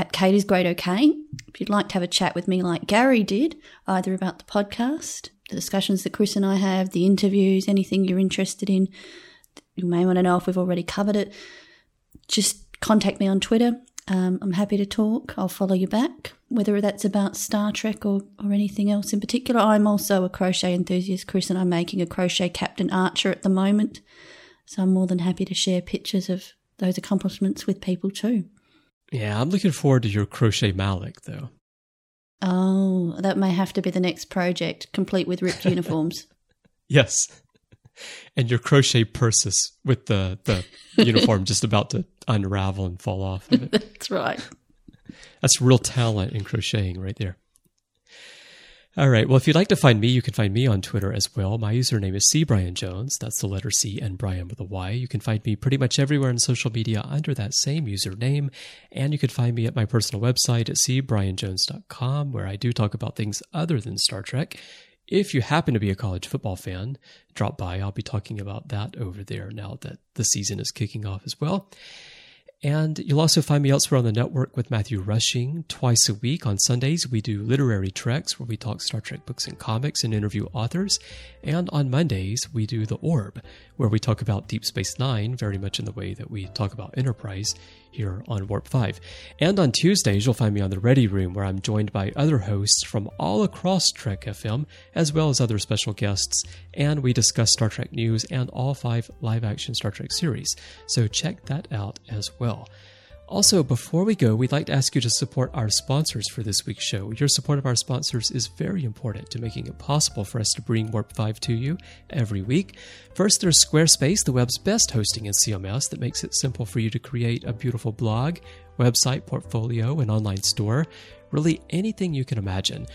at Kate is Great OK. If you'd like to have a chat with me, like Gary did, either about the podcast, the discussions that Chris and I have, the interviews, anything you're interested in, you may want to know if we've already covered it. Just contact me on Twitter. Um, I'm happy to talk. I'll follow you back, whether that's about Star Trek or, or anything else in particular. I'm also a crochet enthusiast. Chris and I are making a crochet Captain Archer at the moment. So I'm more than happy to share pictures of those accomplishments with people too. Yeah, I'm looking forward to your crochet Malik, though. Oh, that may have to be the next project, complete with ripped uniforms. Yes. And your crochet purses with the, the uniform just about to unravel and fall off of it. That's right. That's real talent in crocheting right there. All right. Well, if you'd like to find me, you can find me on Twitter as well. My username is C Brian Jones. That's the letter C and Brian with a Y. You can find me pretty much everywhere on social media under that same username. And you can find me at my personal website at cbrianjones.com, where I do talk about things other than Star Trek. If you happen to be a college football fan, drop by. I'll be talking about that over there now that the season is kicking off as well. And you'll also find me elsewhere on the network with Matthew Rushing. Twice a week on Sundays, we do literary treks where we talk Star Trek books and comics and interview authors. And on Mondays, we do The Orb, where we talk about Deep Space Nine, very much in the way that we talk about Enterprise here on Warp 5. And on Tuesdays, you'll find me on the Ready Room, where I'm joined by other hosts from all across Trek FM, as well as other special guests, and we discuss Star Trek news and all five live action Star Trek series. So check that out as well. Also, before we go, we'd like to ask you to support our sponsors for this week's show. Your support of our sponsors is very important to making it possible for us to bring Warp 5 to you every week. First, there's Squarespace, the web's best hosting in CMS that makes it simple for you to create a beautiful blog, website, portfolio, and online store. Really anything you can imagine.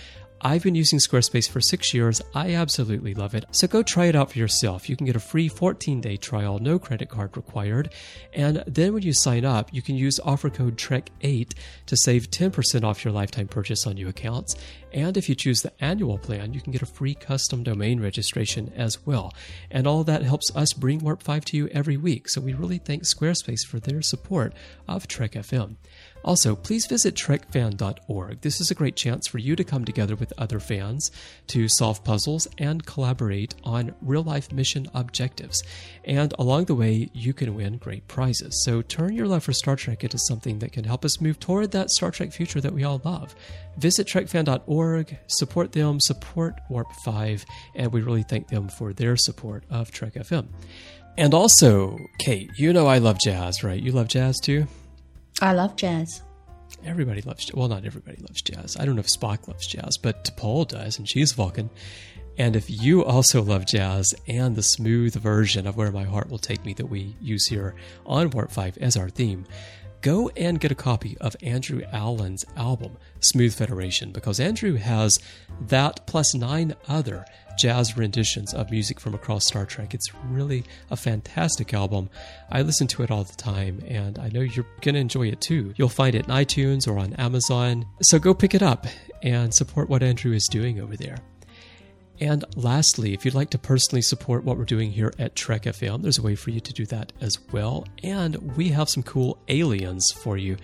I've been using Squarespace for six years. I absolutely love it. So go try it out for yourself. You can get a free 14 day trial, no credit card required. And then when you sign up, you can use offer code TREK8 to save 10% off your lifetime purchase on new accounts. And if you choose the annual plan, you can get a free custom domain registration as well. And all that helps us bring Warp 5 to you every week. So we really thank Squarespace for their support of Trek FM. Also, please visit trekfan.org. This is a great chance for you to come together with other fans to solve puzzles and collaborate on real life mission objectives. And along the way, you can win great prizes. So turn your love for Star Trek into something that can help us move toward that Star Trek future that we all love. Visit trekfan.org, support them, support Warp 5, and we really thank them for their support of Trek FM. And also, Kate, you know I love jazz, right? You love jazz too? I love jazz. Everybody loves well, not everybody loves jazz. I don't know if Spock loves jazz, but T'Pol does, and she's Vulcan. And if you also love jazz and the smooth version of Where My Heart Will Take Me that we use here on Warp 5 as our theme, go and get a copy of Andrew Allen's album, Smooth Federation, because Andrew has that plus nine other jazz renditions of music from across Star Trek. It's really a fantastic album. I listen to it all the time, and I know you're going to enjoy it too. You'll find it in iTunes or on Amazon. So go pick it up and support what Andrew is doing over there. And lastly, if you'd like to personally support what we're doing here at Trek FM, there's a way for you to do that as well. And we have some cool aliens for you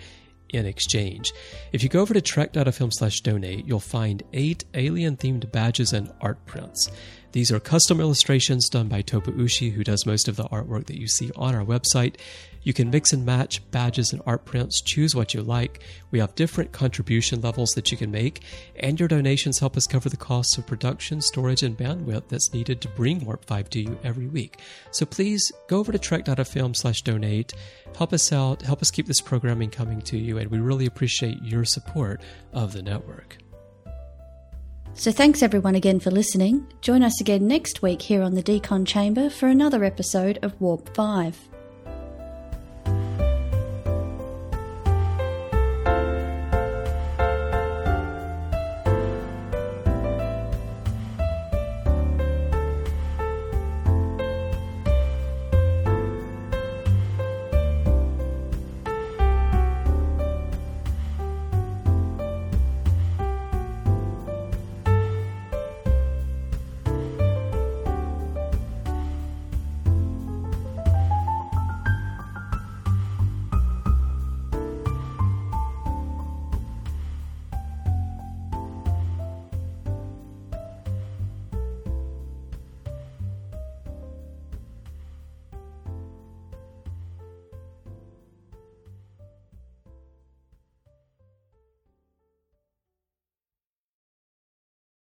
in exchange. If you go over to trek.fm slash donate, you'll find eight alien themed badges and art prints. These are custom illustrations done by Topa Ushi, who does most of the artwork that you see on our website. You can mix and match badges and art prints, choose what you like. We have different contribution levels that you can make, and your donations help us cover the costs of production, storage, and bandwidth that's needed to bring Warp 5 to you every week. So please go over to trek.fm slash donate, help us out, help us keep this programming coming to you, and we really appreciate your support of the network. So thanks everyone again for listening. Join us again next week here on the Decon Chamber for another episode of Warp 5.